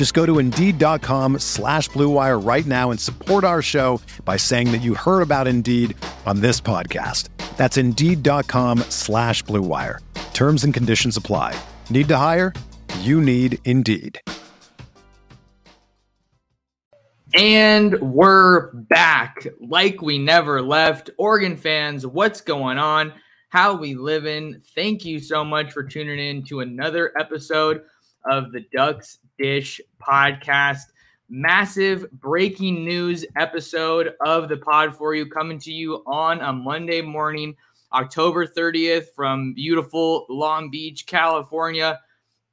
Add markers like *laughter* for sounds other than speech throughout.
Just go to Indeed.com slash BlueWire right now and support our show by saying that you heard about Indeed on this podcast. That's Indeed.com slash BlueWire. Terms and conditions apply. Need to hire? You need Indeed. And we're back like we never left. Oregon fans, what's going on? How we living? Thank you so much for tuning in to another episode of the Ducks Dish podcast. Massive breaking news episode of the pod for you coming to you on a Monday morning, October 30th from beautiful Long Beach, California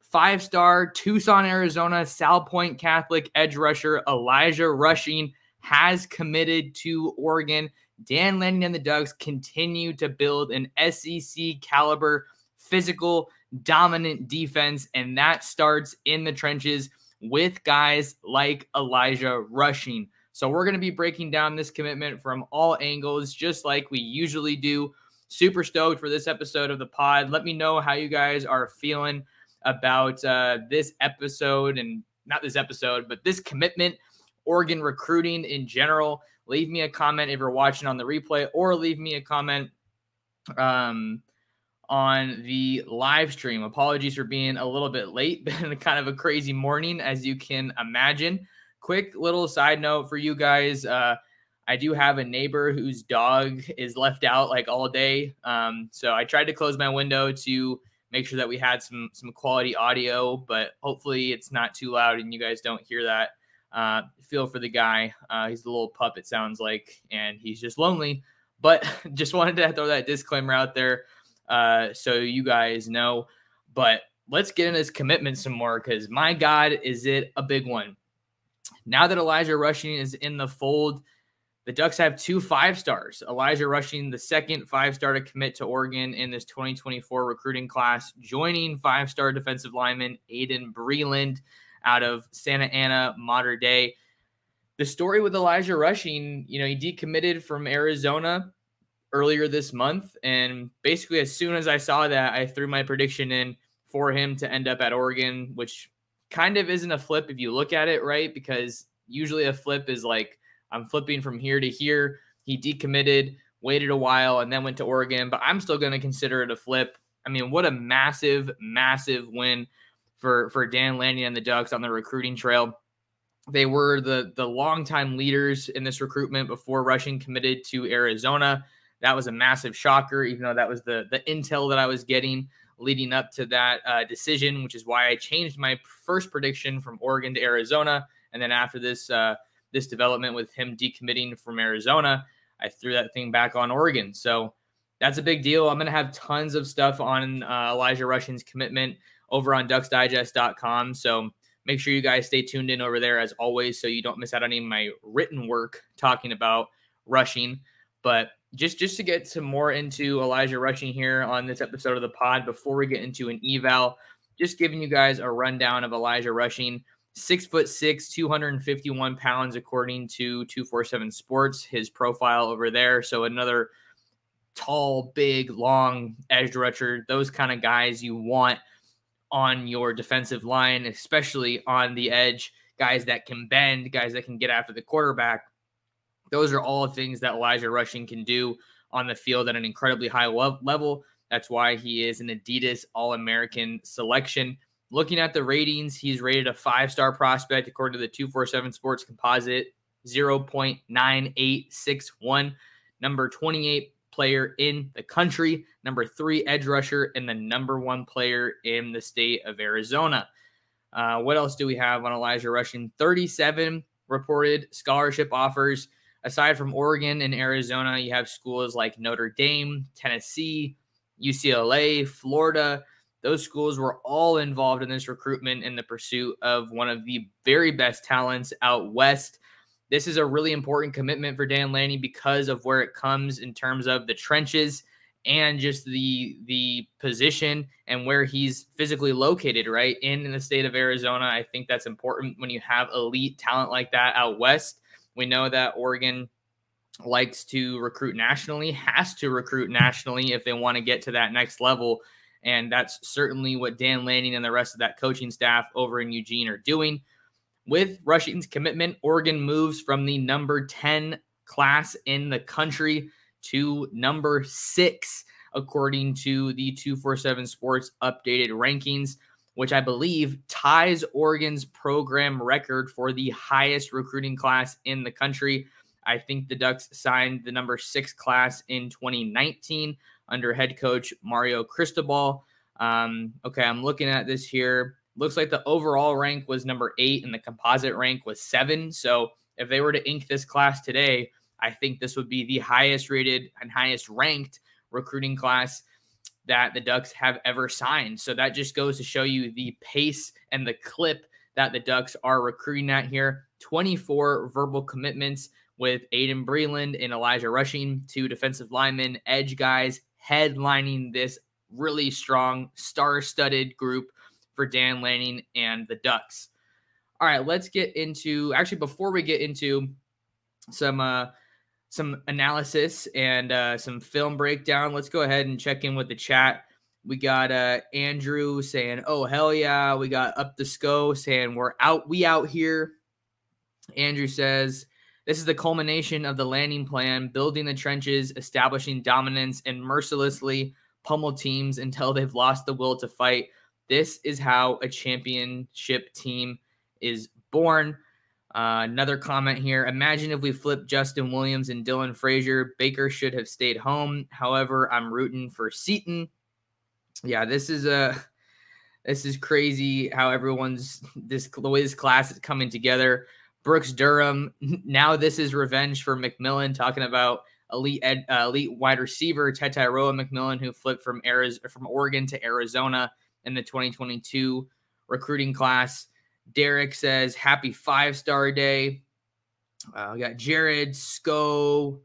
five star Tucson, Arizona, Salpointe Catholic edge rusher Elijah Rushing has committed to Oregon. Dan Lanning and the Ducks continue to build an SEC caliber, physical, dominant defense, and that starts in the trenches with guys like Elijah Rushing. So we're going to be breaking down this commitment from all angles, just like we usually do. Super stoked for this episode of the pod. Let me know how you guys are feeling about uh, this episode and not this episode, but this commitment, Oregon recruiting in general. Leave me a comment if you're watching on the replay, or leave me a comment um, on the live stream. Apologies for being a little bit late. *laughs* Been kind of a crazy morning, as you can imagine. Quick little side note for you guys. Uh, I do have a neighbor whose dog is left out like all day. Um, so I tried to close my window to make sure that we had some some quality audio, but hopefully it's not too loud and you guys don't hear that. Uh, feel for the guy. Uh, he's a little pup, it sounds like, and he's just lonely. But *laughs* just wanted to throw that disclaimer out there uh, so you guys know. But let's get in his commitment some more because my God, is it a big one. Now that Elijah Rushing is in the fold, the Ducks have two five stars. Elijah Rushing, the second five star to commit to Oregon in this 2024 recruiting class, joining five star defensive lineman Aydin Breland out of Santa Ana, Mater Dei. The story with Elijah Rushing, you know, he decommitted from Arizona earlier this month. And basically, as soon as I saw that, I threw my prediction in for him to end up at Oregon, which kind of isn't a flip if you look at it, right? Because usually a flip is like, I'm flipping from here to here. He decommitted, waited a while, and then went to Oregon, but I'm still going to consider it a flip. I mean, what a massive, massive win for for Dan Lanning and the Ducks on the recruiting trail. They were the the longtime leaders in this recruitment before Rushing committed to Arizona. That was a massive shocker, even though that was the the intel that I was getting leading up to that uh, decision, which is why I changed my first prediction from Oregon to Arizona. And then after this uh, this development with him decommitting from Arizona, I threw that thing back on Oregon. So that's a big deal. I'm going to have tons of stuff on uh, Elijah Rushing's commitment over on ducksdigest.com. So make sure you guys stay tuned in over there as always so you don't miss out on any of my written work talking about rushing. But just just to get some more into Elijah Rushing here on this episode of the pod before we get into an eval, just giving you guys a rundown of Elijah Rushing six foot six, 251 pounds, according to 247 Sports, his profile over there. So another tall, big, long edge rusher, those kind of guys you want on your defensive line, especially on the edge, guys that can bend, guys that can get after the quarterback. Those are all things that Elijah Rushing can do on the field at an incredibly high level. That's why he is an Adidas All American selection. Looking at the ratings, he's rated a five star prospect according to the 247 Sports Composite, 0.9861, number 28 player in the country, number three edge rusher, and the number one player in the state of Arizona. Uh, what else do we have on Elijah Rushing? 37 reported scholarship offers. Aside from Oregon and Arizona, you have schools like Notre Dame, Tennessee, UCLA, Florida. Those schools were all involved in this recruitment in the pursuit of one of the very best talents out west. This is a really important commitment for Dan Lanning because of where it comes in terms of the trenches and just the the position and where he's physically located right in, in the state of Arizona. I think that's important when you have elite talent like that out west. We know that Oregon likes to recruit nationally, has to recruit nationally if they want to get to that next level. And that's certainly what Dan Lanning and the rest of that coaching staff over in Eugene are doing. With Rushing's commitment, Oregon moves from the number 10 class in the country to number six, according to the 247 Sports updated rankings, which I believe ties Oregon's program record for the highest recruiting class in the country. I think the Ducks signed the number six class in 2019 under head coach Mario Cristobal. Um, okay, I'm looking at this here. Looks like the overall rank was number eight and the composite rank was seven. So if they were to ink this class today, I think this would be the highest rated and highest ranked recruiting class that the Ducks have ever signed. So that just goes to show you the pace and the clip that the Ducks are recruiting at here. 24 verbal commitments with Aydin Breland and Elijah Rushing, two defensive linemen, edge guys, headlining this really strong, star studded group for Dan Lanning and the Ducks. All right, let's get into actually before we get into some uh some analysis and uh some film breakdown, let's go ahead and check in with the chat. We got uh Andrew saying, "Oh hell yeah!" We got up the SCO saying, "We're out, we out here." Andrew says, "This is the culmination of the Lanning plan: building the trenches, establishing dominance, and mercilessly pummel teams until they've lost the will to fight. This is how a championship team is born. Uh, another comment here. Imagine if we flipped Justin Williams and Dylan Frazier. Baker should have stayed home. However, I'm rooting for Seton. Yeah, this is a *laughs* this is crazy how everyone's this the way this class is coming together. Brooks Durham. *laughs* Now this is revenge for McMillan. Talking about elite ed, uh, elite wide receiver Tetairoa McMillan, who flipped from Arizona, from Oregon to Arizona in the 2022 recruiting class. Derek says, Happy five star day. Uh, we got Jared, SCO.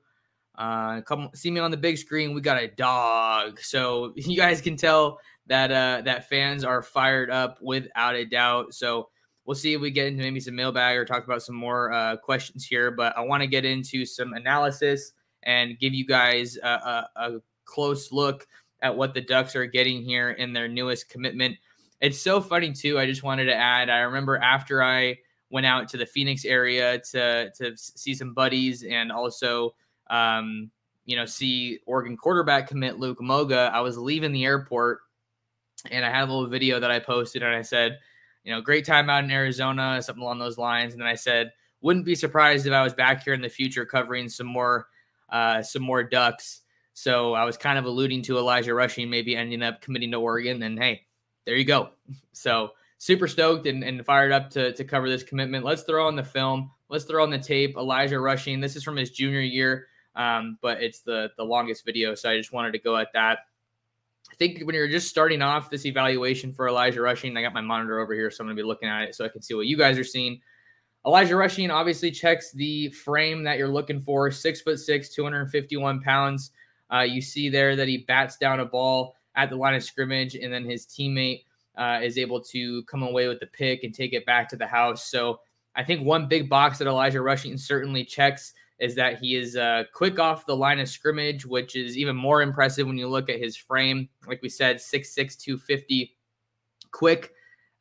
Uh, come see me on the big screen. We got a dog. So *laughs* you guys can tell that uh, that fans are fired up without a doubt. So we'll see if we get into maybe some mailbag or talk about some more uh, questions here. But I want to get into some analysis and give you guys a, a, a close look at what the Ducks are getting here in their newest commitment. It's so funny too. I just wanted to add. I remember after I went out to the Phoenix area to to see some buddies and also um, you know see Oregon quarterback commit Luke Moga. I was leaving the airport and I had a little video that I posted and I said, you know, great time out in Arizona, something along those lines. And then I said, wouldn't be surprised if I was back here in the future covering some more uh, some more Ducks. So I was kind of alluding to Elijah Rushing maybe ending up committing to Oregon. And hey, there you go. So super stoked and, and fired up to, to cover this commitment. Let's throw on the film. Let's throw on the tape. Elijah Rushing. This is from his junior year, um, but it's the the longest video. So I just wanted to go at that. I think when you're just starting off this evaluation for Elijah Rushing, I got my monitor over here, so I'm going to be looking at it so I can see what you guys are seeing. Elijah Rushing obviously checks the frame that you're looking for. Six foot six, 251 pounds. Uh, you see there that he bats down a ball at the line of scrimmage, and then his teammate uh, is able to come away with the pick and take it back to the house. So I think one big box that Elijah Rushing certainly checks is that he is uh, quick off the line of scrimmage, which is even more impressive when you look at his frame. Like we said, 6'6, 250, quick,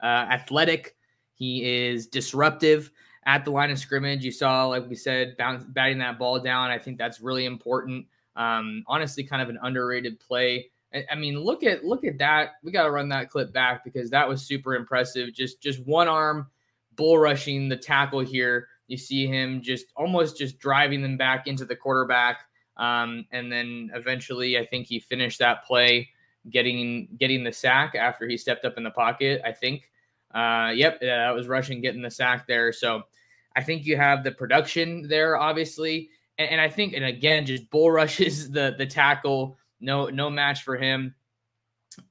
uh, athletic. He is disruptive at the line of scrimmage. You saw, like we said, bounce, batting that ball down. I think that's really important. Um, honestly, kind of an underrated play. I, mean, look at look at that. We got to run that clip back because that was super impressive. Just just one arm bull rushing the tackle here. You see him just almost just driving them back into the quarterback. Um, and then eventually, I think he finished that play getting getting the sack after he stepped up in the pocket. I think. Uh, yep, that was rushing getting the sack there. So I think you have the production there, obviously, and, and I think, and again, just bull *laughs* rushes the the tackle. No, no match for him.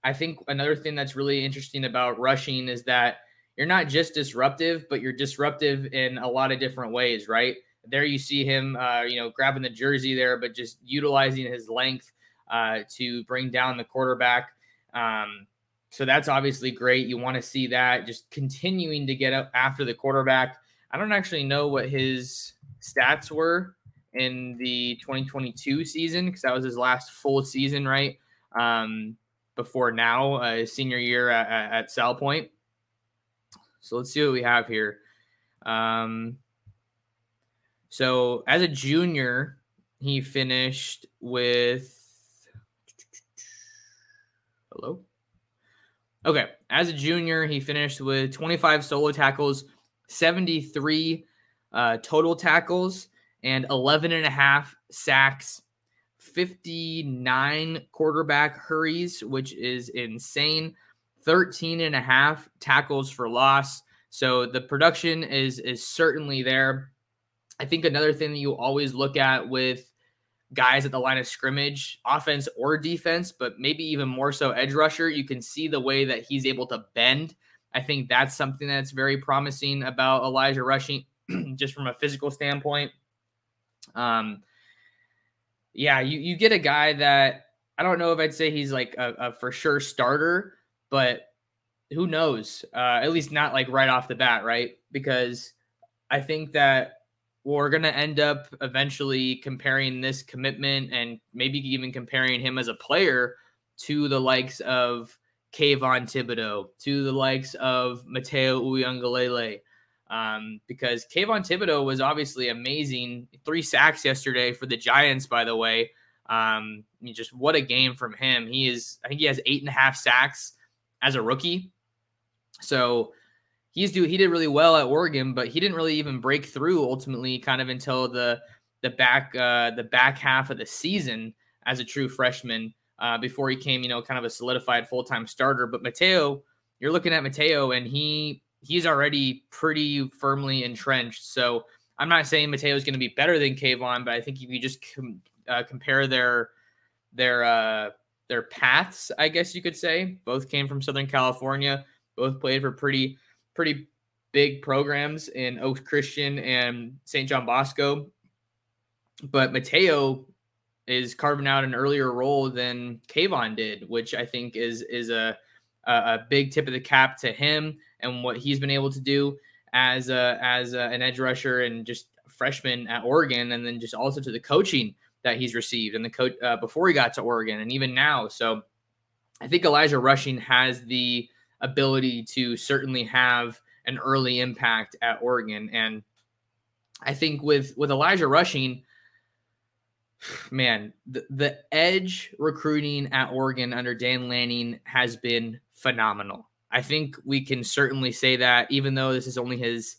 I think another thing that's really interesting about rushing is that you're not just disruptive, but you're disruptive in a lot of different ways, right? There you see him, uh, you know, grabbing the jersey there, but just utilizing his length uh, to bring down the quarterback. Um, so that's obviously great. You want to see that just continuing to get up after the quarterback. I don't actually know what his stats were in the 2022 season because that was his last full season, right? Um, before now, uh, his senior year at, at, at Salpointe. So let's see what we have here. Um, so as a junior, he finished with. Hello? Okay. As a junior, he finished with 25 solo tackles, 73 uh, total tackles, and 11 and a half sacks, 59 quarterback hurries, which is insane, 13 and a half tackles for loss. So the production is is certainly there. I think another thing that you always look at with guys at the line of scrimmage, offense or defense, but maybe even more so edge rusher, you can see the way that he's able to bend. I think that's something that's very promising about Elijah Rushing, *clears throat* just from a physical standpoint. Um, yeah, you you get a guy that I don't know if I'd say he's like a, a for sure starter, but who knows? Uh, at least not like right off the bat, right? Because I think that we're going to end up eventually comparing this commitment and maybe even comparing him as a player to the likes of Kayvon Thibodeaux, to the likes of Mateo Uiagalelei. Um, because Kayvon Thibodeaux was obviously amazing. Three sacks yesterday for the Giants, by the way. Um, just what a game from him. He is, I think he has eight and a half sacks as a rookie. So he's do he did really well at Oregon, but he didn't really even break through ultimately, kind of until the the back uh, the back half of the season as a true freshman uh, before he came, you know, kind of a solidified full time starter. But Mateo, you're looking at Mateo, and he he's already pretty firmly entrenched. So I'm not saying Mateo is going to be better than Kayvon, but I think if you just com- uh, compare their their uh, their paths, I guess you could say, both came from Southern California, both played for pretty pretty big programs in Oak Christian and St. John Bosco. But Mateo is carving out an earlier role than Kayvon did, which I think is is a a big tip of the cap to him and what he's been able to do as a, as a, an edge rusher and just freshman at Oregon, and then just also to the coaching that he's received and the coach uh, before he got to Oregon and even now. So I think Elijah Rushing has the ability to certainly have an early impact at Oregon. And I think with with Elijah Rushing, man, the, the edge recruiting at Oregon under Dan Lanning has been phenomenal. I think we can certainly say that, even though this is only his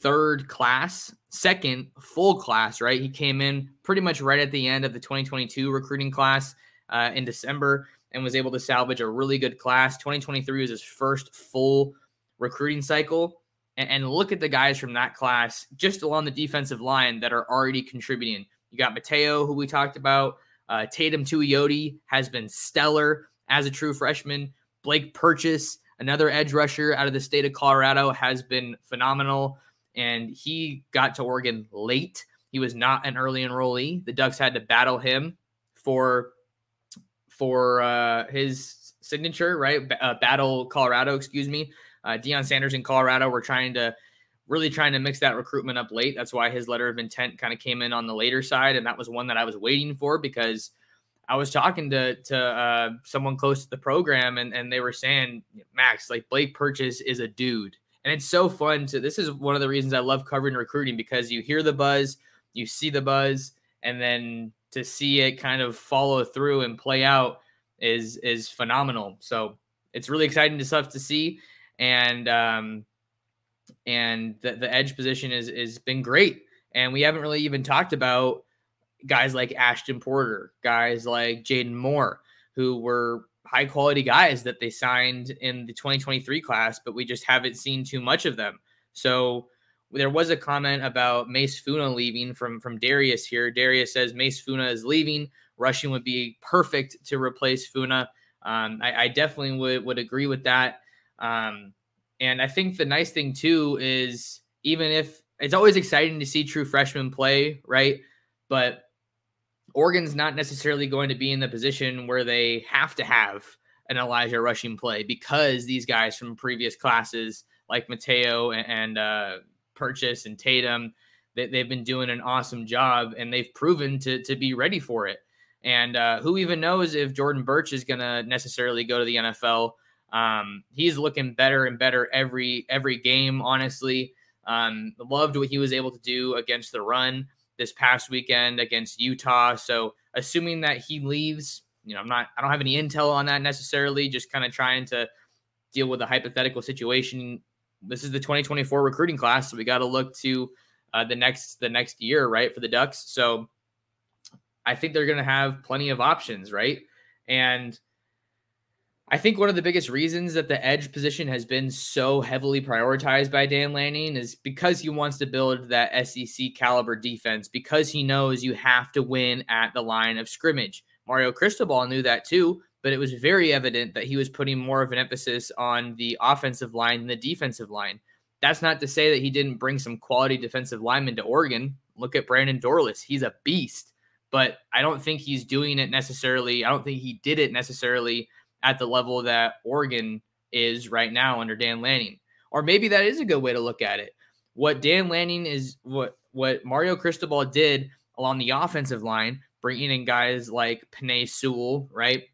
third class, second full class, right? He came in pretty much right at the end of the 2022 recruiting class uh, in December and was able to salvage a really good class. 2023 was his first full recruiting cycle. And, and look at the guys from that class just along the defensive line that are already contributing. You got Mateo, who we talked about. Uh, Teitum Tuioti has been stellar as a true freshman. Blake Purchase, another edge rusher out of the state of Colorado, has been phenomenal. And he got to Oregon late. He was not an early enrollee. The Ducks had to battle him for for uh, his signature, right? Uh, Battle Colorado, excuse me. Uh, Deion Sanders in Colorado were trying to really trying to mix that recruitment up late. That's why his letter of intent kind of came in on the later side, and that was one that I was waiting for because I was talking to to uh, someone close to the program, and and they were saying, Max, like Blake Purchase is a dude, and it's so fun to. This is one of the reasons I love covering recruiting because you hear the buzz, you see the buzz, and then to see it kind of follow through and play out is is phenomenal. So it's really exciting to stuff to see, and um, and the, the edge position is is been great. And we haven't really even talked about guys like Ashton Porter, guys like Jaden Moore, who were high quality guys that they signed in the 2023 class, but we just haven't seen too much of them. So there was a comment about Mase Funa leaving from from Darius here. Darius says Mase Funa is leaving. Rushing would be perfect to replace Funa. Um, I, I, definitely would would agree with that. Um, and I think the nice thing too is even if it's always exciting to see true freshmen play, right? But Oregon's not necessarily going to be in the position where they have to have an Elijah Rushing play because these guys from previous classes like Mateo and, and uh, Purchase and Teitum, they, they've been doing an awesome job and they've proven to, to be ready for it. And uh, who even knows if Jordan Burch is going to necessarily go to the NFL? Um, he's looking better and better every every game. Honestly, um, loved what he was able to do against the run this past weekend against Utah. So assuming that he leaves, you know, I'm not, I don't have any intel on that necessarily. Just kind of trying to deal with a hypothetical situation. This is the 2024 recruiting class, so we got to look to uh, the next the next year, right, for the Ducks. So I think they're going to have plenty of options, right? And I think one of the biggest reasons that the edge position has been so heavily prioritized by Dan Lanning is because he wants to build that SEC caliber defense, because he knows you have to win at the line of scrimmage. Mario Cristobal knew that too, but it was very evident that he was putting more of an emphasis on the offensive line than the defensive line. That's not to say that he didn't bring some quality defensive linemen to Oregon. Look at Brandon Dorlus. He's a beast, but I don't think he's doing it necessarily. I don't think he did it necessarily at the level that Oregon is right now under Dan Lanning. Or maybe that is a good way to look at it. What Dan Lanning is what what Mario Cristobal did along the offensive line, bringing in guys like Penei Sewell, right?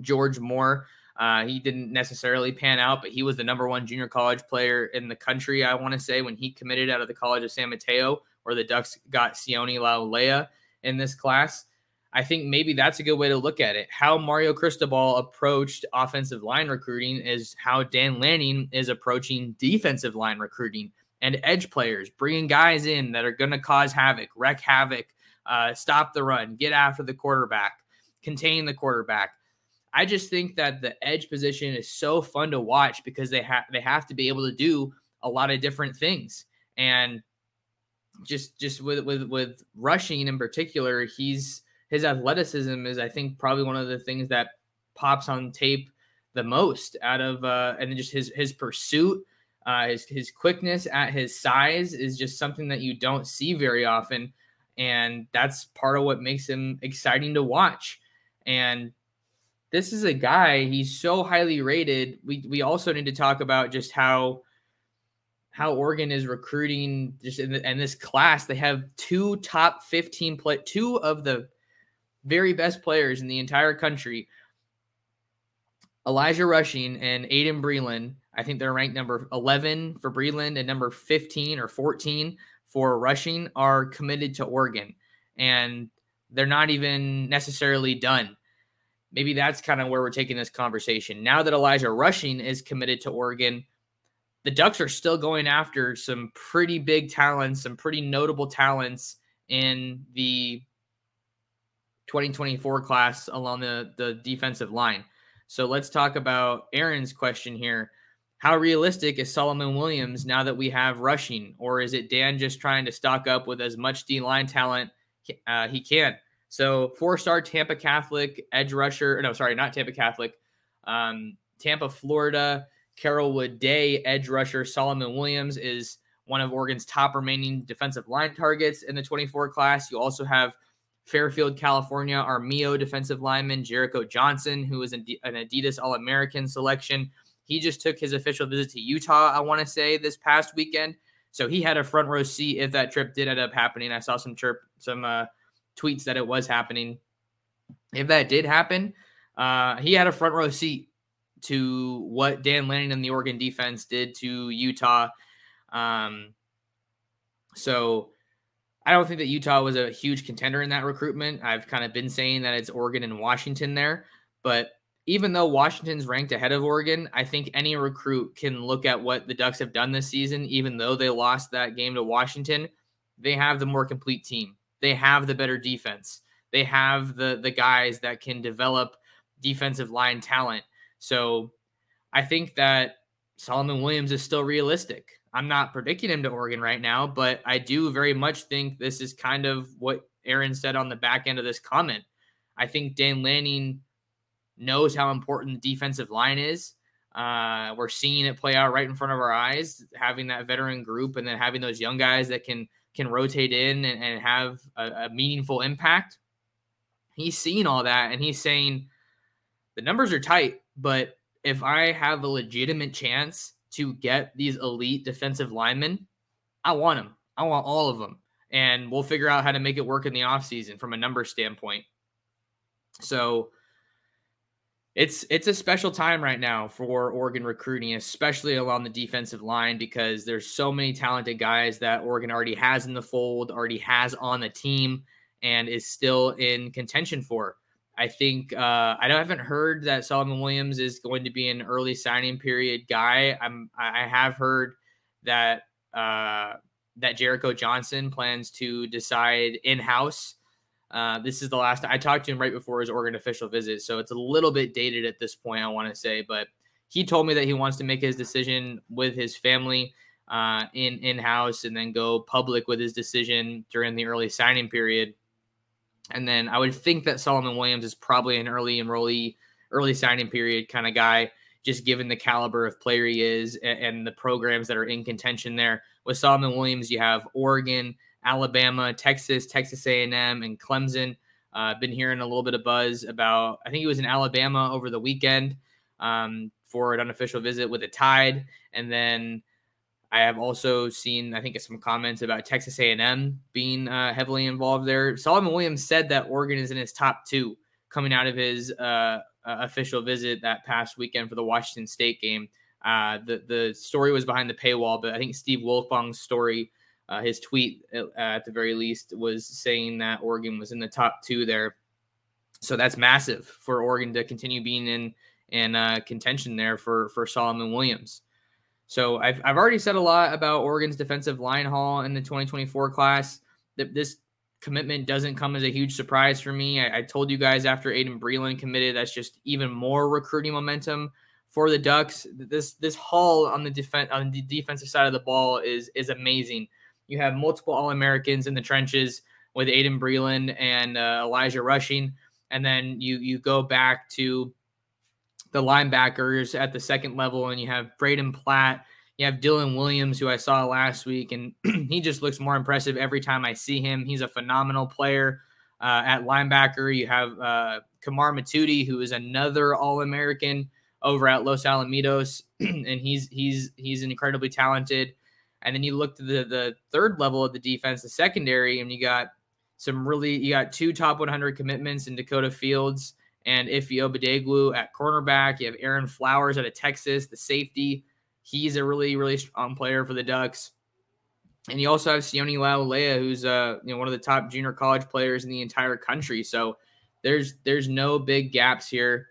George Moore. Uh, he didn't necessarily pan out, but he was the number one junior college player in the country, I want to say, when he committed out of the College of San Mateo, where the Ducks got Sione Laulea in this class. I think maybe that's a good way to look at it. How Mario Cristobal approached offensive line recruiting is how Dan Lanning is approaching defensive line recruiting and edge players, bringing guys in that are going to cause havoc, wreck havoc, uh, stop the run, get after the quarterback, contain the quarterback. I just think that the edge position is so fun to watch because they have they have to be able to do a lot of different things. And just just with with with rushing in particular, he's his athleticism is, I think, probably one of the things that pops on tape the most out of, uh, and just his his pursuit, uh, his his quickness at his size is just something that you don't see very often, and that's part of what makes him exciting to watch. And this is a guy; he's so highly rated. We we also need to talk about just how how Oregon is recruiting just in, the, in this class. They have two top 15 play two of the very best players in the entire country. Elijah Rushing and Aydin Breland. I think they're ranked number 11 for Breland and number 15 or 14 for Rushing are committed to Oregon. And they're not even necessarily done. Maybe that's kind of where we're taking this conversation. Now that Elijah Rushing is committed to Oregon, the Ducks are still going after some pretty big talents, some pretty notable talents in the 2024 class along the, the defensive line. So let's talk about Aaron's question here. How realistic is Solomon Williams now that we have rushing, or is it Dan just trying to stock up with as much D line talent uh, he can? So four star Tampa Catholic edge rusher, no, sorry, not Tampa Catholic, um, Tampa, Florida, Carrollwood Day edge rusher Solomon Williams is one of Oregon's top remaining defensive line targets in the 24 class. You also have Fairfield, California, Armijo defensive lineman, Jericho Johnson, who was an Adidas All American selection. He just took his official visit to Utah, I want to say, this past weekend. So he had a front row seat if that trip did end up happening. I saw some chirp, some uh, tweets that it was happening. If that did happen, uh, he had a front row seat to what Dan Lanning and the Oregon defense did to Utah. Um, so I don't think that Utah was a huge contender in that recruitment. I've kind of been saying that it's Oregon and Washington there, but even though Washington's ranked ahead of Oregon, I think any recruit can look at what the Ducks have done this season. Even though they lost that game to Washington, they have the more complete team. they have the better defense. They have the the guys that can develop defensive line talent. So I think that Solomon Williams is still realistic. I'm not predicting him to Oregon right now, but I do very much think this is kind of what Aaron said on the back end of this comment. I think Dan Lanning knows how important the defensive line is. Uh, we're seeing it play out right in front of our eyes, having that veteran group and then having those young guys that can can rotate in and, and have a, a meaningful impact. He's seeing all that and he's saying the numbers are tight, but if I have a legitimate chance to get these elite defensive linemen, I want them. I want all of them. And we'll figure out how to make it work in the offseason from a number standpoint. So it's it's a special time right now for Oregon recruiting, especially along the defensive line, because there's so many talented guys that Oregon already has in the fold, already has on the team, and is still in contention for. I think uh, I haven't heard that Solomon Williams is going to be an early signing period guy. I'm I have heard that uh, that Jericho Johnson plans to decide in house uh, this is the last I talked to him right before his Oregon official visit, so it's a little bit dated at this point. I want to say, but he told me that he wants to make his decision with his family uh, in in house, and then go public with his decision during the early signing period. And then I would think that Solomon Williams is probably an early enrollee, early signing period kind of guy, just given the caliber of player he is and, and the programs that are in contention there. With Solomon Williams, you have Oregon Alabama, Texas, Texas A&M, and Clemson. I've uh, been hearing a little bit of buzz about. I think he was in Alabama over the weekend um, for an unofficial visit with a Tide, and then I have also seen, I think, some comments about Texas A&M being uh, heavily involved there. Solomon Williams said that Oregon is in his top two coming out of his uh, uh official visit that past weekend for the Washington State game. Uh, the the story was behind the paywall, but I think Steve Wiltfong's story uh, his tweet, uh, at the very least, was saying that Oregon was in the top two there. So that's massive for Oregon to continue being in in contention there for for Solomon Williams. So I've I've already said a lot about Oregon's defensive line haul in the 2024 class. That this commitment doesn't come as a huge surprise for me. I, I told you guys after Aydin Breland committed, that's just even more recruiting momentum for the Ducks. This this haul on the defense on the defensive side of the ball is is amazing. You have multiple All Americans in the trenches with Aydin Breland and uh, Elijah Rushing, and then you you go back to the linebackers at the second level, and you have Braden Platt. You have Dylan Williams, who I saw last week, and *clears throat* he just looks more impressive every time I see him. He's a phenomenal player uh, at linebacker. You have uh, Kamar Mothudi, who is another All American over at Los Alamitos, *clears throat* and he's he's he's incredibly talented. And then you look to the the third level of the defense, the secondary, and you got some really you got two top 100 commitments in Dakota Fields and Ife Obidegwu at cornerback. You have Aaron Flowers out of Texas, the safety. He's a really really strong player for the Ducks. And you also have Sione Laulea, who's uh you know one of the top junior college players in the entire country. So there's there's no big gaps here.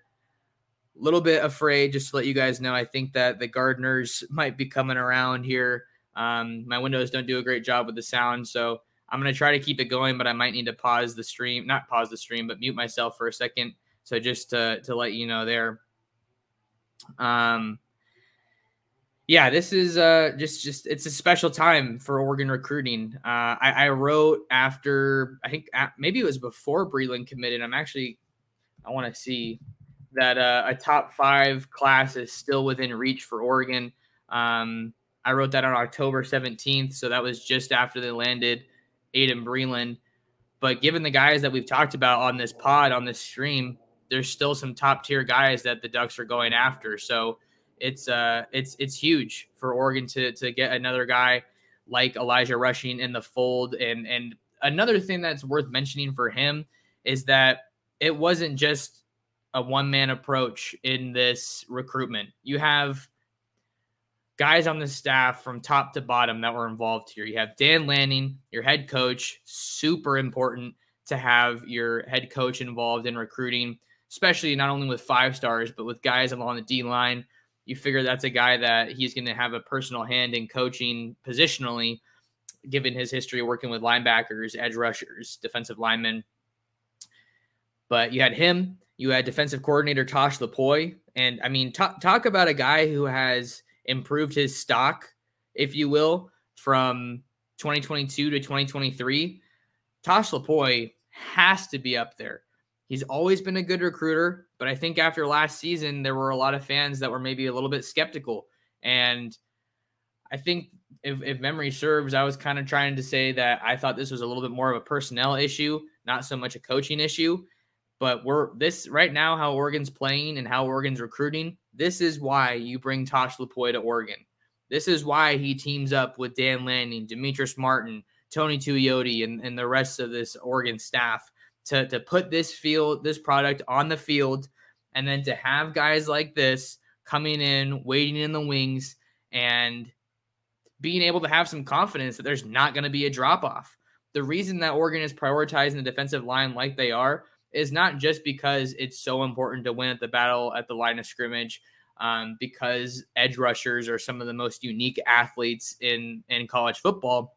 A little bit afraid, just to let you guys know. I think that the Gardeners *laughs* might be coming around here um, my windows don't do a great job with the sound, so I'm gonna try to keep it going, but I might need to pause the stream, not pause the stream, but mute myself for a second. So just to to let you know there. Um, yeah, this is uh just just it's a special time for Oregon recruiting. Uh, I, I wrote after I think maybe it was before Breland committed. I'm actually I want to see that uh, a top five class is still within reach for Oregon. Um, I wrote that on October 17th. So that was just after they landed Aydin Breland. But given the guys that we've talked about on this pod, on this stream, there's still some top tier guys that the Ducks are going after. So it's uh it's it's huge for Oregon to to get another guy like Elijah Rushing in the fold. And and another thing that's worth mentioning for him is that it wasn't just a one man approach in this recruitment. You have guys on the staff from top to bottom that were involved here. You have Dan Lanning, your head coach, super important to have your head coach involved in recruiting, especially not only with five stars, but with guys along the D line. You figure that's a guy that he's going to have a personal hand in coaching positionally. given his history working with linebackers, edge rushers, defensive linemen. But you had him, you had defensive coordinator Tosh Lupoi. And I mean, talk, talk about a guy who has improved his stock, if you will, from 2022 to 2023. Tosh Lupoi has to be up there. He's always been a good recruiter, but I think after last season, there were a lot of fans that were maybe a little bit skeptical. And I think if, if memory serves, I was kind of trying to say that I thought this was a little bit more of a personnel issue, not so much a coaching issue. But we're this right now, how Oregon's playing and how Oregon's recruiting. This is why you bring Tosh Lupoi to Oregon. This is why he teams up with Dan Lanning, Demetrice Martin, Tony Tuioti, and, and the rest of this Oregon staff to, to put this field, this product on the field, and then to have guys like this coming in, waiting in the wings, and being able to have some confidence that there's not going to be a drop off. The reason that Oregon is prioritizing the defensive line like they are is not just because it's so important to win at the battle at the line of scrimmage, um, because edge rushers are some of the most unique athletes in in college football.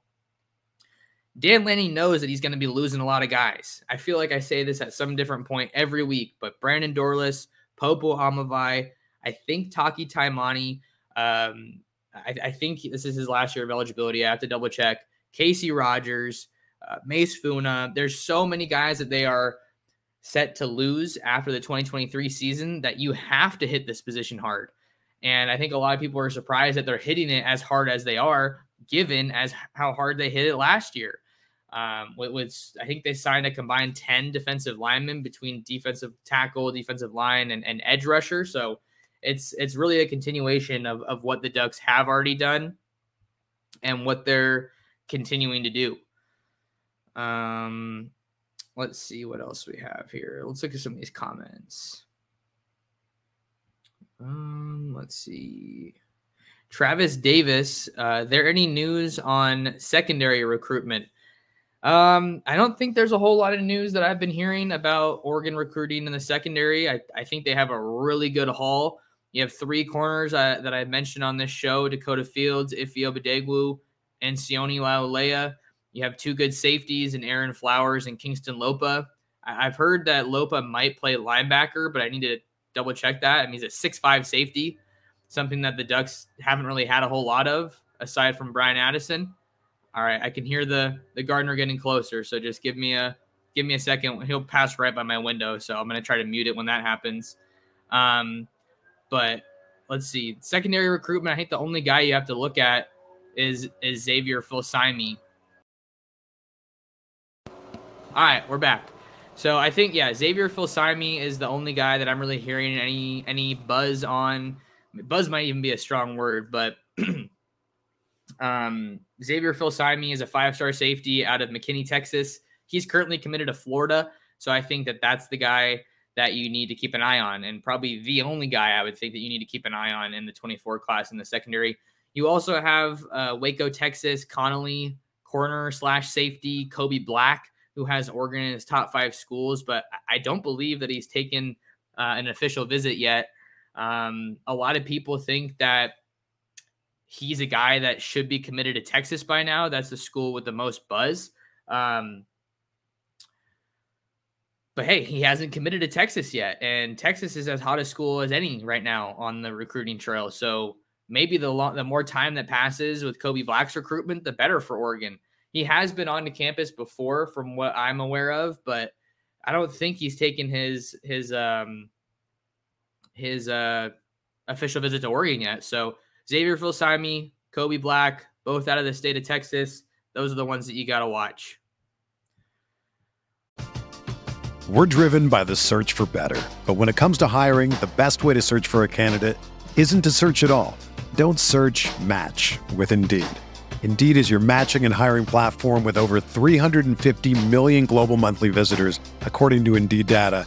Dan Lanning knows that he's going to be losing a lot of guys. I feel like I say this at some different point every week, but Brandon Dorlus, Popo Aumavae, I think Taki Taimani, um, I, I, think this is his last year of eligibility. I have to double check. Casey Rogers, uh, Mase Funa. There's so many guys that they are set to lose after the 2023 season that you have to hit this position hard. And I think a lot of people are surprised that they're hitting it as hard as they are, given as how hard they hit it last year. Um, with, with I think they signed a combined 10 defensive linemen between defensive tackle, defensive line, and, and edge rusher. So it's it's really a continuation of, of what the Ducks have already done and what they're continuing to do. Um, let's see what else we have here. Let's look at some of these comments. Um, let's see. Travis Davis, uh, there any news on secondary recruitment? Um, I don't think there's a whole lot of news that I've been hearing about Oregon recruiting in the secondary. I, I think they have a really good haul. You have three corners uh, that I mentioned on this show Dakota Fields, Ife Obidegwu, and Sione Laulea. You have two good safeties and Aaron Flowers and Kingston Lopa. I've heard that Lopa might play linebacker, but I need to double check that. I mean, he's a six-five safety, something that the Ducks haven't really had a whole lot of aside from Brian Addison. All right, I can hear the the gardener getting closer, so just give me a give me a second. He'll pass right by my window, so I'm gonna try to mute it when that happens. Um, but let's see, secondary recruitment. I think the only guy you have to look at is is Xavier Filsaime all right, we're back. So I think yeah, Xavier Filsaime is the only guy that I'm really hearing any any buzz on. Buzz might even be a strong word, but *clears throat* um, Xavier Filsaime is a five star safety out of McKinney, Texas. He's currently committed to Florida, so I think that that's the guy that you need to keep an eye on, and probably the only guy I would think that you need to keep an eye on in the 24 class in the secondary. You also have uh, Waco, Texas, Connally corner slash safety Kobe Black who has Oregon in his top five schools, but I don't believe that he's taken uh, an official visit yet. Um, a lot of people think that he's a guy that should be committed to Texas by now. That's the school with the most buzz. Um, but hey, he hasn't committed to Texas yet, and Texas is as hot a school as any right now on the recruiting trail. So maybe the lo- the more time that passes with Kobe Black's recruitment, the better for Oregon. He has been on the campus before, from what I'm aware of, but I don't think he's taken his his um his uh official visit to Oregon yet. So Xavier Filsaime, Kobe Black, both out of the state of Texas. Those are the ones that you got to watch. We're driven by the search for better. But when it comes to hiring, the best way to search for a candidate isn't to search at all. Don't search match with Indeed. Indeed is your matching and hiring platform with over 350 million global monthly visitors, according to Indeed data,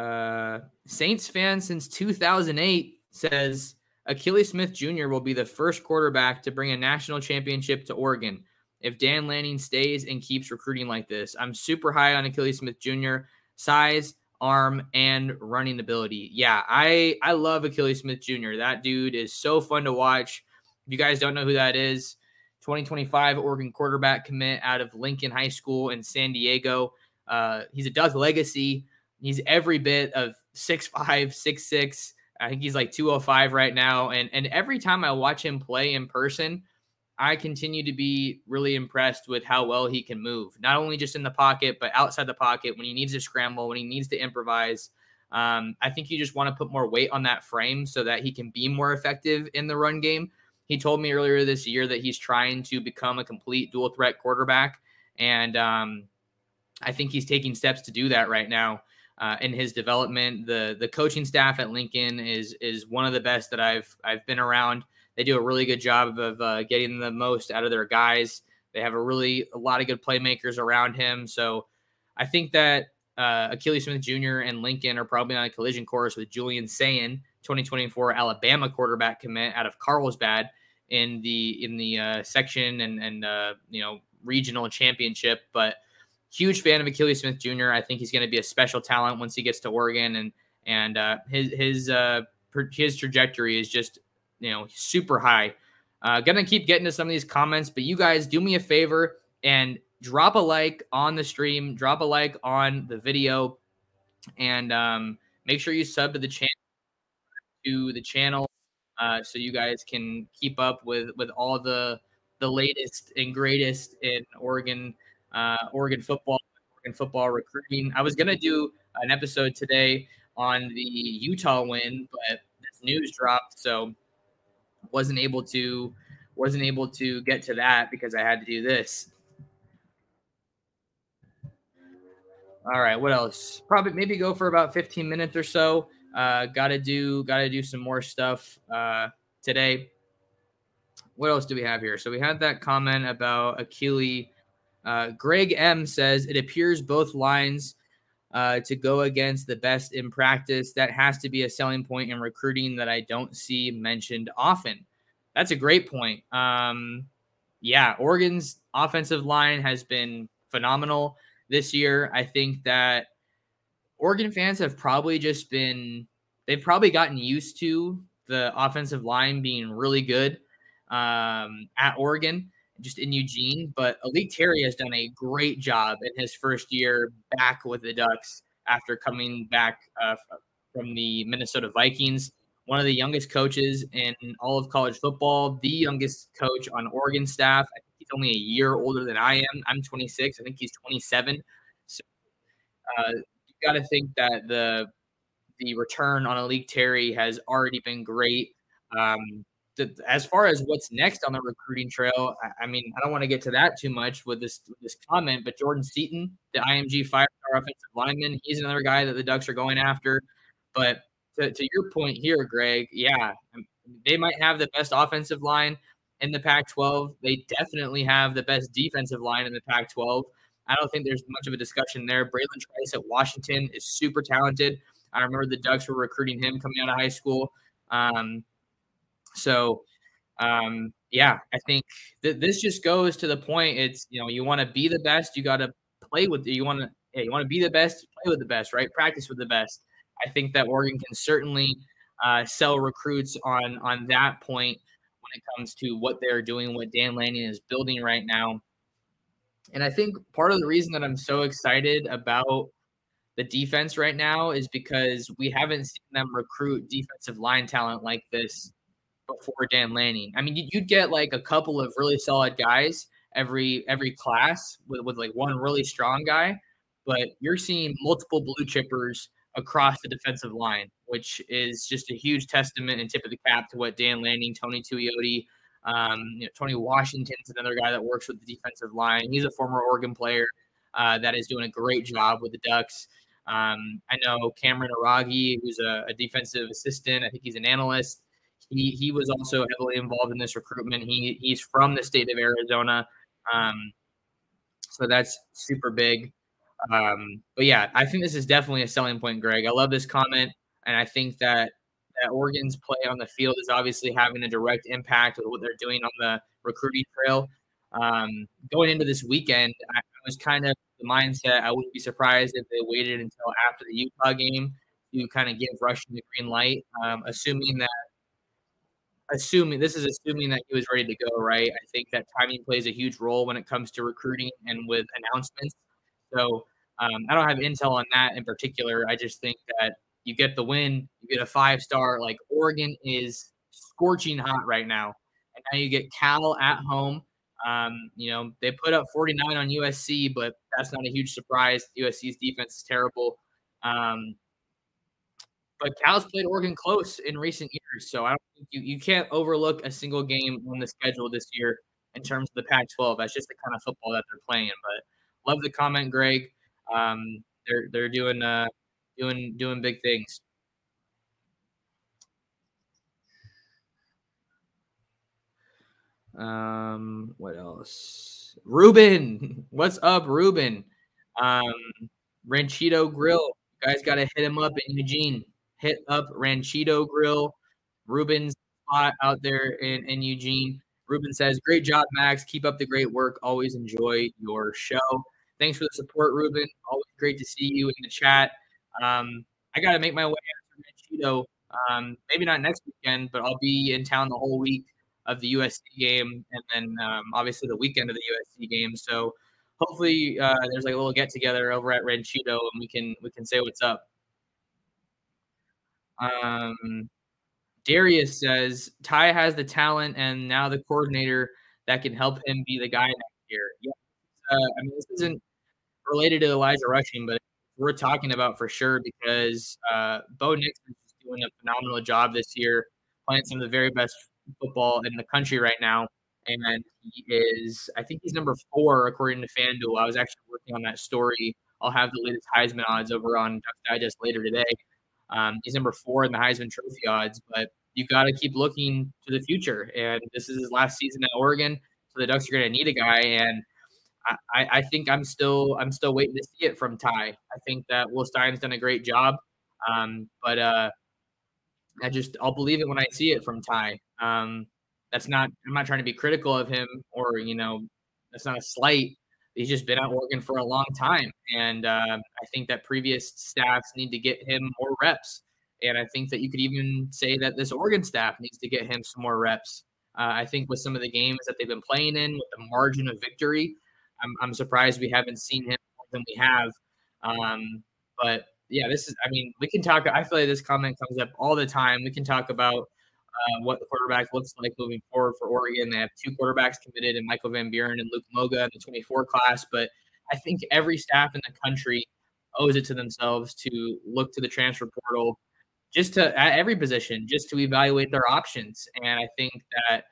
Uh, Saints fan since 2008 says Akili Smith Jr. will be the first quarterback to bring a national championship to Oregon if Dan Lanning stays and keeps recruiting like this. I'm super high on Akili Smith Jr. Size, arm, and running ability. Yeah, I I love Akili Smith Jr. That dude is so fun to watch. If you guys don't know who that is, 2025 Oregon quarterback commit out of Lincoln High School in San Diego. Uh, he's a Duck legacy. He's every bit of six five, six six. I think he's like 205 right now. And and every time I watch him play in person, I continue to be really impressed with how well he can move, not only just in the pocket, but outside the pocket when he needs to scramble, when he needs to improvise. Um, I think you just want to put more weight on that frame so that he can be more effective in the run game. He told me earlier this year that he's trying to become a complete dual threat quarterback. And um, I think he's taking steps to do that right now uh, in his development. The the coaching staff at Lincoln is is one of the best that I've I've been around. They do a really good job of uh, getting the most out of their guys. They have a really a lot of good playmakers around him. So I think that uh, Akili Smith Jr. and Lincoln are probably on a collision course with Julian Sayin, 2024 Alabama quarterback commit out of Carlsbad in the in the uh, section and and uh, you know regional championship. But huge fan of Akili Smith Jr. I think he's going to be a special talent once he gets to Oregon, and and uh, his his uh, his trajectory is just you know super high. Uh, gonna keep getting to some of these comments, but you guys do me a favor and drop a like on the stream, drop a like on the video, and um, make sure you sub to the channel to the channel uh, so you guys can keep up with with all the the latest and greatest in Oregon uh, Oregon football, Oregon football recruiting. I was gonna do an episode today on the Utah win, but this news dropped, so wasn't able to wasn't able to get to that because I had to do this. All right, what else? Probably maybe go for about 15 minutes or so. Uh, gotta do gotta do some more stuff uh, today. What else do we have here? So we had that comment about Akili uh, Greg M says it appears both lines uh, to go against the best in practice. That has to be a selling point in recruiting that I don't see mentioned often. That's a great point. Um, yeah, Oregon's offensive line has been phenomenal this year. I think that Oregon fans have probably just been, they've probably gotten used to the offensive line being really good um, at Oregon just in Eugene. But A'lique Terry has done a great job in his first year back with the Ducks after coming back uh, from the Minnesota Vikings. One of the youngest coaches in all of college football, the youngest coach on Oregon staff. I think he's only a year older than I am. I'm 26. I think he's 27. So uh, you got to think that the the return on A'lique Terry has already been great. Um, as far as what's next on the recruiting trail, I, I mean, I don't want to get to that too much with this with this comment, but Jordan Seaton, the IMG star offensive lineman, he's another guy that the Ducks are going after. But to, to your point here, Greg, yeah, um, they might have the best offensive line in the Pac 12. They definitely have the best defensive line in the Pac 12. I don't think there's much of a discussion there. Bralen Trice at Washington is super talented. I remember the Ducks were recruiting him coming out of high school. Um, so, um, yeah, I think that this just goes to the point. It's you know you want to be the best, you got to play with. You want to yeah, you want to be the best, play with the best, right? Practice with the best. I think that Oregon can certainly uh, sell recruits on on that point when it comes to what they're doing, what Dan Lanning is building right now. And I think part of the reason that I'm so excited about the defense right now is because we haven't seen them recruit defensive line talent like this before Dan Lanning. I mean, you'd get like a couple of really solid guys every every class with, with like one really strong guy, but you're seeing multiple blue chippers across the defensive line, which is just a huge testament and tip of the cap to what Dan Lanning, Tony Tuioti, um, you know, Tony Washington's another guy that works with the defensive line. He's a former Oregon player uh, that is doing a great job with the Ducks. Um, I know Cameron Aragi, who's a, a, defensive assistant. I think he's an analyst. He he was also heavily involved in this recruitment. He he's from the state of Arizona, um, so that's super big. Um, but yeah, I think this is definitely a selling point, Greg. I love this comment, and I think that that Oregon's play on the field is obviously having a direct impact with what they're doing on the recruiting trail. Um, going into this weekend, I was kind of the mindset. I wouldn't be surprised if they waited until after the Utah game to kind of give Rushing the green light, um, assuming that assuming this is assuming that he was ready to go, right? I think that timing plays a huge role when it comes to recruiting and with announcements. So um, I don't have intel on that in particular. I just think that you get the win, you get a five star. Like Oregon is scorching hot right now, and now you get Cal at home. Um, you know they put up 49 on USC, but that's not a huge surprise. USC's defense is terrible. Um, but Cal's played Oregon close in recent years, so I don't think you, you can't overlook a single game on the schedule this year in terms of the Pac-12. That's just the kind of football that they're playing. But love the comment, Greg. Um, they're they're doing uh, doing doing big things. Um, what else? Ruben, what's up, Ruben? Um, Ranchito Grill. You guys got to hit him up in Eugene. Hit up Ranchito Grill. Ruben's out there in, in Eugene. Ruben says, Great job, Max. Keep up the great work. Always enjoy your show. Thanks for the support, Ruben. Always great to see you in the chat. Um, I got to make my way out to Ranchito. Um, maybe not next weekend, but I'll be in town the whole week of the USC game, and then um, obviously the weekend of the USC game. So hopefully uh, there's like a little get together over at Ranchito, and we can we can say what's up. Um, Darius says Ty has the talent and now the coordinator that can help him be the guy next year. Yeah, uh, I mean this isn't related to Elijah Rushing, but we're talking about for sure because uh, Bo Nix is doing a phenomenal job this year, playing some of the very best football in the country right now. And he is, I think he's number four according to FanDuel. I was actually working on that story. I'll have the latest Heisman odds over on Duck Digest later today. Um, he's number four in the Heisman Trophy odds, but you got to keep looking to the future. And this is his last season at Oregon, so the Ducks are going to need a guy. And I, I think I'm still I'm still waiting to see it from Ty. I think that Will Stein's done a great job, um, but uh, I just I'll believe it when I see it from Ty. Um, that's not I'm not trying to be critical of him or you know that's not a slight. He's just been at Oregon for a long time, and uh, I think that previous staffs need to get him more reps. And I think that you could even say that this Oregon staff needs to get him some more reps. Uh, I think with some of the games that they've been playing in, with the margin of victory, I'm, I'm surprised we haven't seen him more than we have. Um, but yeah, this is, I mean, we can talk. I feel like this comment comes up all the time. We can talk about uh, what the quarterback looks like moving forward for Oregon. They have two quarterbacks committed in Michael Van Buren and Luke Moga in the 24 class. But I think every staff in the country owes it to themselves to look to the transfer portal just to at every position, just to evaluate their options. And I think that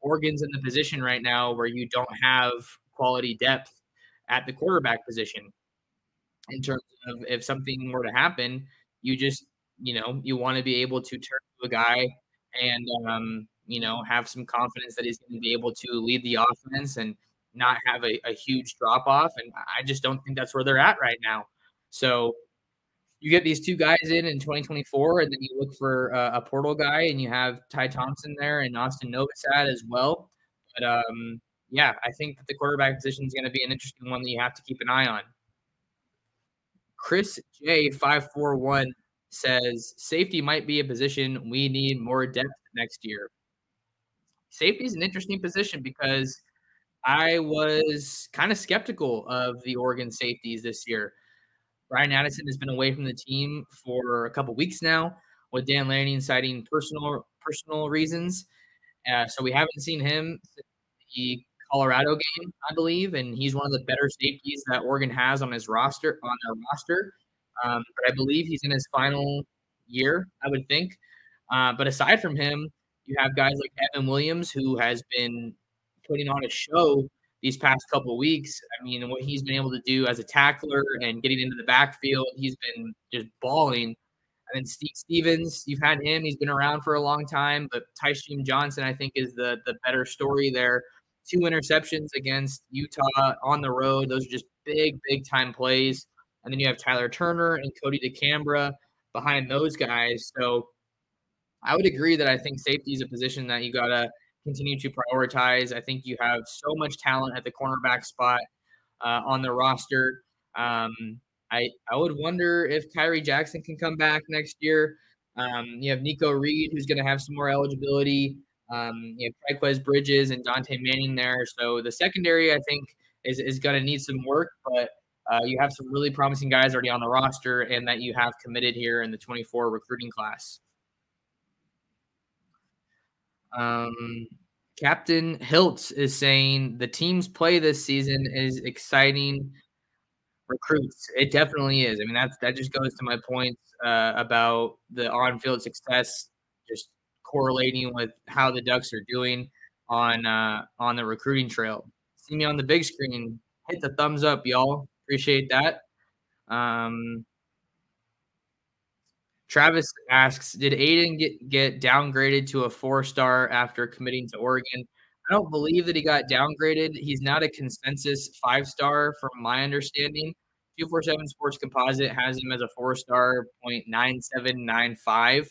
Oregon's in the position right now where you don't have quality depth at the quarterback position. In terms of if something were to happen, you just you know you want to be able to turn to a guy and um, you know have some confidence that he's going to be able to lead the offense and not have a, a huge drop off. And I just don't think that's where they're at right now. So you get these two guys in in 2024, and then you look for uh, a portal guy, and you have Ty Thompson there and Austin Novosad as well. But um, yeah, I think that the quarterback position is going to be an interesting one that you have to keep an eye on. Chris J541 says safety might be a position we need more depth next year. Safety is an interesting position because I was kind of skeptical of the Oregon safeties this year. Bryan Addison has been away from the team for a couple weeks now, with Dan Lanning citing personal personal reasons. Uh, so we haven't seen him the Colorado game, I believe, and he's one of the better safeties that Oregon has on his roster on their roster. Um, but I believe he's in his final year, I would think. Uh, but aside from him, you have guys like Evan Williams, who has been putting on a show these past couple weeks. I mean, what he's been able to do as a tackler and getting into the backfield, he's been just balling. And then Steve Stephens, you've had him; he's been around for a long time. But Tysheem Johnson, I think, is the the better story there. Two interceptions against Utah on the road; those are just big, big time plays. And then you have Tyler Turner and Kodi DeCambra behind those guys. So I would agree that I think safety is a position that you gotta continue to prioritize. I think you have so much talent at the cornerback spot uh, on the roster. Um, I I would wonder if Khyree Jackson can come back next year. Um, you have Nikko Reed, who's going to have some more eligibility. Um, you have Trikweze Bridges and Dante Manning there. So the secondary, I think, is, is going to need some work, but uh, you have some really promising guys already on the roster and that you have committed here in the 24 recruiting class. Um, Captain Hiltz is saying the team's play this season is exciting recruits. It definitely is. I mean, that's that just goes to my points uh, about the on-field success, just correlating with how the Ducks are doing on uh, on the recruiting trail. See me on the big screen. Hit the thumbs up, y'all. Appreciate that. Um, Travis asks, did Aydin get, get downgraded to a four star after committing to Oregon? I don't believe that he got downgraded. He's not a consensus five star, from my understanding. 247 Sports Composite has him as a four star, 0.9795. Um,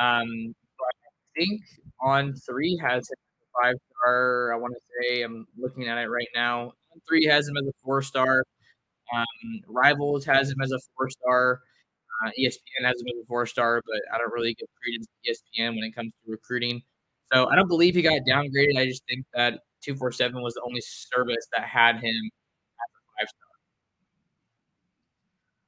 I think on three has him as a five star. I want to say, I'm looking at it right now. On three has him as a four star. Um, Rivals has him as a four star. Uh, ESPN has him as a four star, but I don't really give credence to ESPN when it comes to recruiting. So I don't believe he got downgraded. I just think that 247 was the only service that had him at the five star.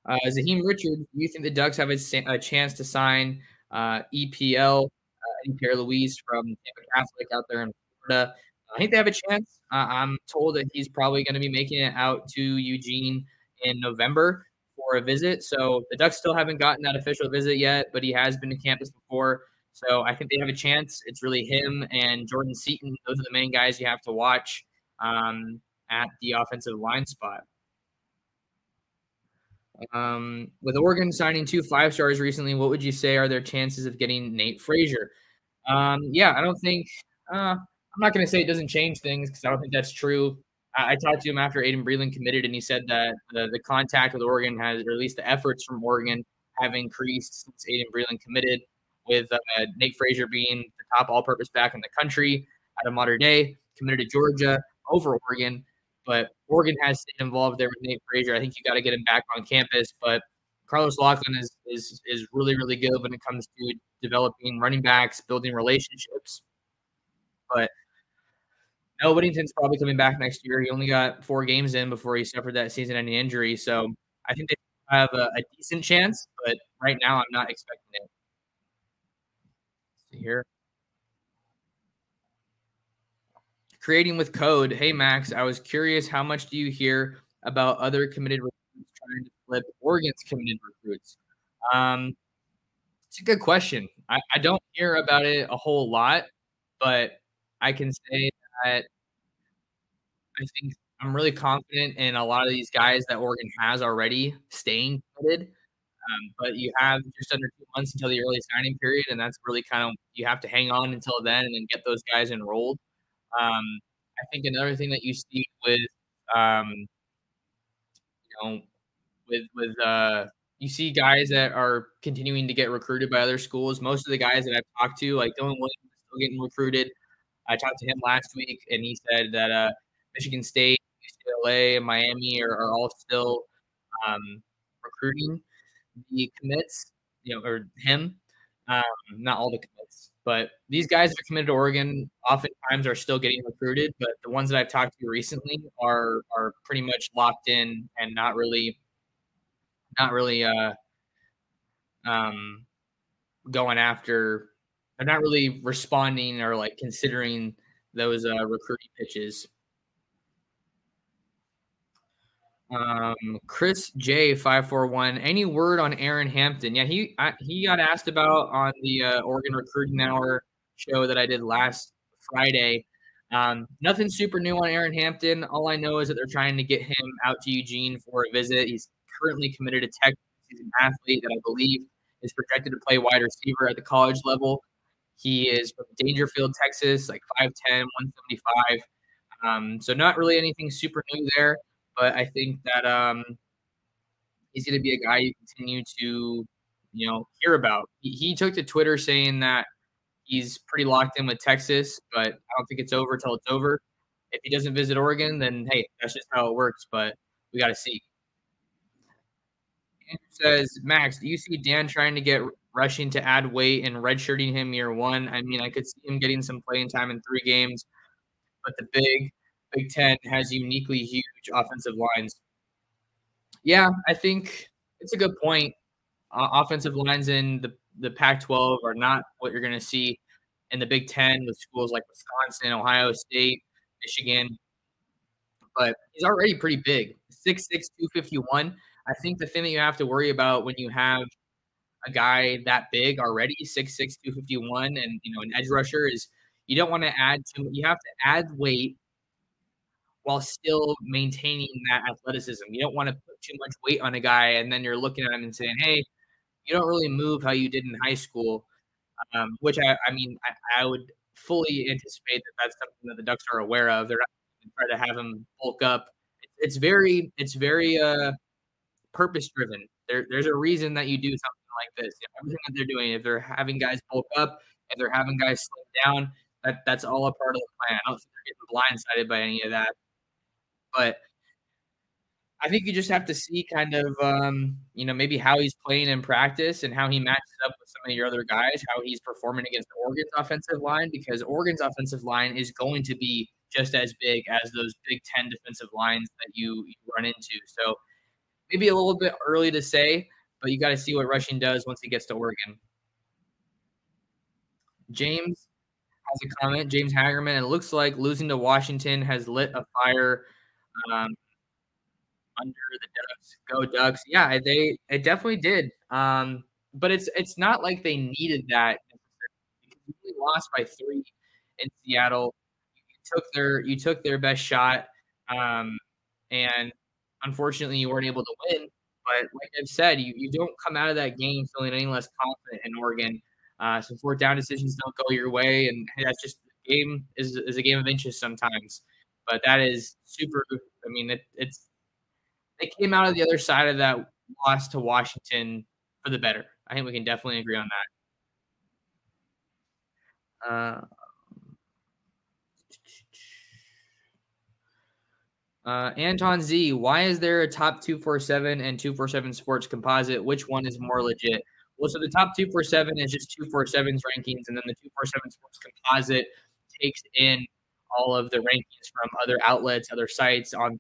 Uh, Zaheem do you think the Ducks have a, a chance to sign uh, EPL, uh, Pierre-Louis from Tampa Catholic out there in Florida? I think they have a chance. Uh, I'm told that he's probably going to be making it out to Eugene in November for a visit. So the Ducks still haven't gotten that official visit yet, but he has been to campus before. So I think they have a chance. It's really him and Jordan Seaton. Those are the main guys you have to watch um, at the offensive line spot. Um, with Oregon signing two five stars recently, what would you say are their chances of getting Nate Frazier? Um, yeah, I don't think. Uh, I'm not going to say it doesn't change things because I don't think that's true. I, talked to him after Aydin Breland committed, and he said that the, the contact with Oregon has, or at least the efforts from Oregon, have increased since Aydin Breland committed. With uh, Nate Frazier being the top all-purpose back in the country at a modern day, committed to Georgia over Oregon, but Oregon has stayed involved there with Nate Frazier. I think you got to get him back on campus, but Carlos Locklyn is is is really really good when it comes to developing running backs, building relationships. But Noah Whittington's probably coming back next year. He only got four games in before he suffered that season-ending injury, so I think they have a, a decent chance. But right now, I'm not expecting it. see here. Creating with code. Hey Max, I was curious. How much do you hear about other committed recruits trying to flip Oregon's committed recruits? Um, It's a good question. I, I don't hear about it a whole lot, but I can say that I think I'm really confident in a lot of these guys that Oregon has already staying committed. Um, but you have just under two months until the early signing period, and that's really kind of you have to hang on until then and then get those guys enrolled. Um, I think another thing that you see with, um, you know, with with uh, you see guys that are continuing to get recruited by other schools. Most of the guys that I've talked to, like Dylan Williams, still getting recruited. I talked to him last week, and he said that uh, Michigan State, UCLA, and Miami are, are all still um, recruiting the commits, you know, or him. Um, not all the commits, but these guys that are committed to Oregon oftentimes are still getting recruited. But the ones that I've talked to recently are are pretty much locked in and not really, not really uh, um, going after. They're not really responding or like considering those uh, recruiting pitches. Um, Chris J five four one. Any word on Aaron Hampton? Yeah, he I, he got asked about on the uh, Oregon Recruiting Hour show that I did last Friday. Um, nothing super new on Aaron Hampton. All I know is that they're trying to get him out to Eugene for a visit. He's currently committed to Texas. He's an athlete that I believe is projected to play wide receiver at the college level. He is from Daingerfield, Texas, like 5'10, 175. Um, so not really anything super new there but I think that um, he's going to be a guy you continue to, you know, hear about. He, he, took to Twitter saying that he's pretty locked in with Texas, but I don't think it's over till it's over. If he doesn't visit Oregon, then hey, that's just how it works. But we got to see. Andrew says, Max, do you see Dan trying to get Rushing to add weight and redshirting him year one? I mean, I could see him getting some playing time in three games, but the big Big Ten has uniquely huge offensive lines. Yeah, I think it's a good point. Uh, offensive lines in the, the Pac 12 are not what you're going to see in the Big Ten with schools like Wisconsin, Ohio State, Michigan. But he's already pretty big 6'6, 251. I think the thing that you have to worry about when you have a guy that big already, 6'6, 251, and you know, an edge rusher is you don't want to add too you have to add weight while still maintaining that athleticism. You don't want to put too much weight on a guy and then you're looking at him and saying, hey, you don't really move how you did in high school, um, which I, I mean, I, I, would fully anticipate that that's something that the Ducks are aware of. They're not try to have him bulk up. It's very, it's very uh, purpose driven. There, there's a reason that you do something like this. You know, everything that they're doing, if they're having guys bulk up, if they're having guys slow down, that, that's all a part of the plan. I don't think they're getting blindsided by any of that. But I think you just have to see kind of, um, you know, maybe how he's playing in practice and how he matches up with some of your other guys, how he's performing against Oregon's offensive line, because Oregon's offensive line is going to be just as big as those Big Ten defensive lines that you, you run into. So maybe a little bit early to say, but you got to see what Rushing does once he gets to Oregon. James has a comment. James Hagerman. It looks like losing to Washington has lit a fire um, under the Ducks. Go Ducks! Yeah, they it definitely did. Um, but it's it's not like they needed that you lost by three in Seattle. You took their you took their best shot, um, and unfortunately you weren't able to win. But like I've said, you, you don't come out of that game feeling any less confident in Oregon. Uh, so fourth down decisions don't go your way, and that's just game is is a game of inches sometimes. But that is super. I mean, it, it's they came out of the other side of that loss to Washington for the better. I think we can definitely agree on that. Uh, uh, Anton Z, why is there a top 247 and 247 sports composite? Which one is more legit? Well, so the top 247 is just 247's rankings, and then the 247 sports composite takes in all of the rankings from other outlets, other sites on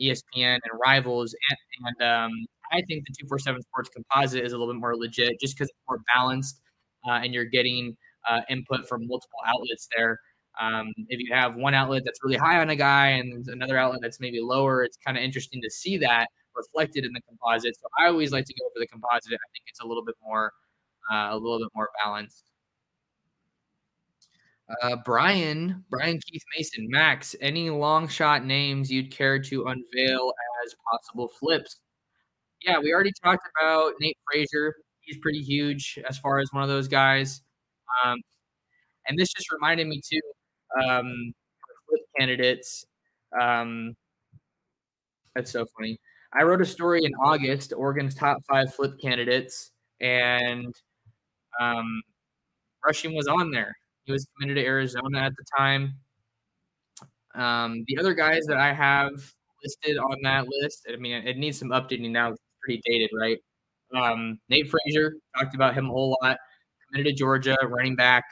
ESPN and Rivals, and, and um, I think the two four seven Sports Composite is a little bit more legit, just because it's more balanced, uh, and you're getting uh, input from multiple outlets there. Um, if you have one outlet that's really high on a guy and another outlet that's maybe lower, it's kind of interesting to see that reflected in the composite. So I always like to go for the composite. I think it's a little bit more uh, a little bit more balanced. Uh, Brian, Brian Keith Mason, Max, any long shot names you'd care to unveil as possible flips? Yeah, we already talked about Nate Frazier. He's pretty huge as far as one of those guys. Um, and this just reminded me too, um, flip candidates. Um, that's so funny. I wrote a story in August, Oregon's top five flip candidates, and um, Rushing was on there. He was committed to Arizona at the time. Um, the other guys that I have listed on that list, I mean, it needs some updating now. It's pretty dated, right? Um, Nate Frazier talked about him a whole lot. Committed to Georgia, running back.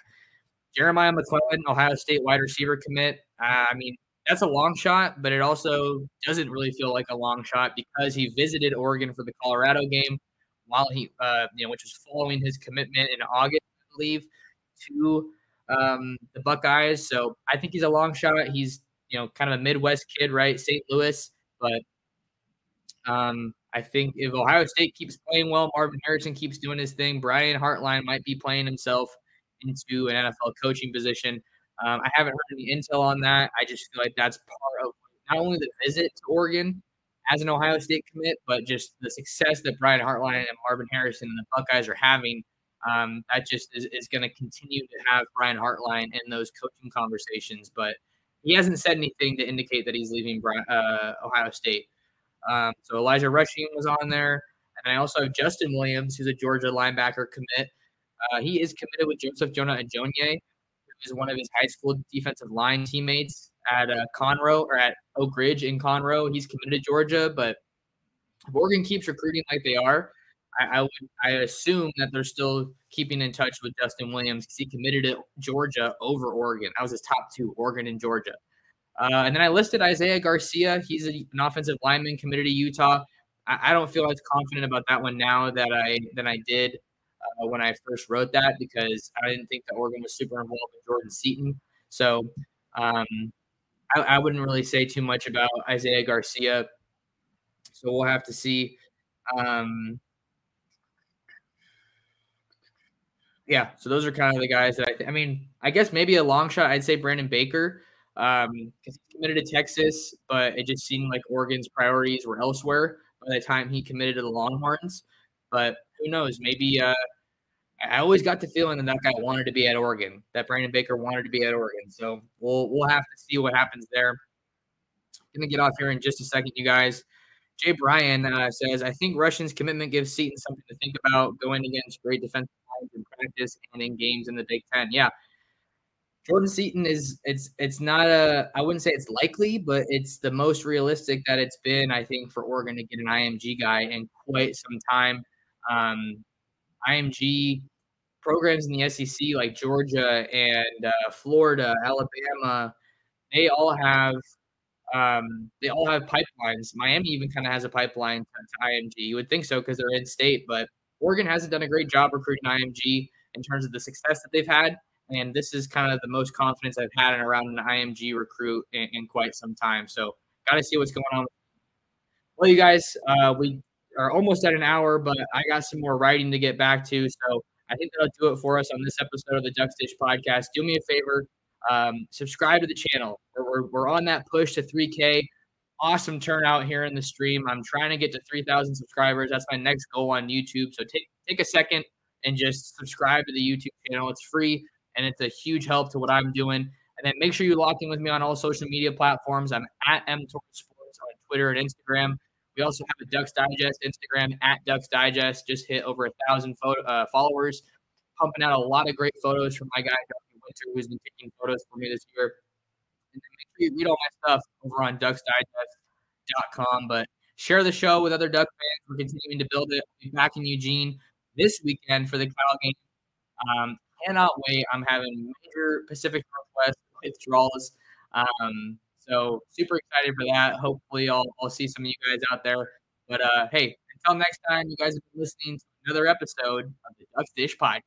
Jeremiah McClellan, Ohio State wide receiver commit. Uh, I mean, that's a long shot, but it also doesn't really feel like a long shot because he visited Oregon for the Colorado game while he, uh, you know, which was following his commitment in August, I believe, to um, the Buckeyes. So I think he's a long shot. He's, you know, kind of a Midwest kid, right? St. Louis, but um, I think if Ohio State keeps playing well, Marvin Harrison keeps doing his thing. Brian Hartline might be playing himself into an NFL coaching position. Um, I haven't heard any intel on that. I just feel like that's part of not only the visit to Oregon as an Ohio State commit, but just the success that Brian Hartline and Marvin Harrison and the Buckeyes are having. Um, that just is, is going to continue to have Brian Hartline in those coaching conversations. But he hasn't said anything to indicate that he's leaving uh, Ohio State. Um, so Elijah Rushing was on there. And I also have Justin Williams, who's a Georgia linebacker commit. Uh, he is committed with Joseph Jonah Ajonye, who is one of his high school defensive line teammates at uh, Conroe or at Oak Ridge in Conroe. He's committed to Georgia, but if Oregon keeps recruiting like they are, I, I would I assume that they're still keeping in touch with Justin Williams because he committed to Georgia over Oregon. That was his top two, Oregon and Georgia. Uh, and then I listed Isaiah Garcia. He's an offensive lineman committed to Utah. I, I, don't feel as confident about that one now that I than I did uh, when I first wrote that because I didn't think that Oregon was super involved with Jordan Seaton. So um, I, I, wouldn't really say too much about Isaiah Garcia. So we'll have to see. Um, yeah, so those are kind of the guys that I. Th- I mean, I guess maybe a long shot. I'd say Brandon Baker because um, he committed to Texas, but it just seemed like Oregon's priorities were elsewhere by the time he committed to the Longhorns. But who knows? Maybe uh, I always got the feeling that that guy wanted to be at Oregon. That Brandon Baker wanted to be at Oregon. So we'll we'll have to see what happens there. Gonna get off here in just a second, you guys. Jay Bryan uh, says, I think Rushing's commitment gives Seaton something to think about going against great defensive lines in practice and in games in the Big Ten. Yeah, Jordan Seaton is it's it's not a I wouldn't say it's likely, but it's the most realistic that it's been. I think for Oregon to get an IMG guy in quite some time. Um, IMG programs in the SEC like Georgia and uh, Florida, Alabama, they all have um, they all have pipelines. Miami even kind of has a pipeline to, to IMG. You would think so because they're in state, but Oregon hasn't done a great job recruiting IMG in terms of the success that they've had. And this is kind of the most confidence I've had in around an IMG recruit in, in quite some time. So got to see what's going on. Well, you guys, uh, we are almost at an hour, but I got some more writing to get back to. So I think that'll do it for us on this episode of the Ducks Dish podcast. Do me a favor, um, subscribe to the channel. We're, we're, we're on that push to 3K. Awesome turnout here in the stream. I'm trying to get to 3,000 subscribers. That's my next goal on YouTube. So take take a second and just subscribe to the YouTube channel. It's free and it's a huge help to what I'm doing. And then make sure you lock in with me on all social media platforms. I'm at M Sports on Twitter and Instagram. We also have a Ducks Digest Instagram at Ducks Digest. Just hit over a thousand photo, uh, followers, pumping out a lot of great photos from my guy Dr. Winter, who's been taking photos for me this year. And then make sure you read all my stuff over on DucksDigest.com. But share the show with other Duck fans. We're continuing to build it. We'll be back in Eugene this weekend for the Cal game. Um, cannot wait. I'm having major Pacific Northwest withdrawals. Um, so super excited for that. Hopefully, I'll, I'll see some of you guys out there. But uh, hey, until next time, you guys have been listening to another episode of the Ducks Dish Podcast.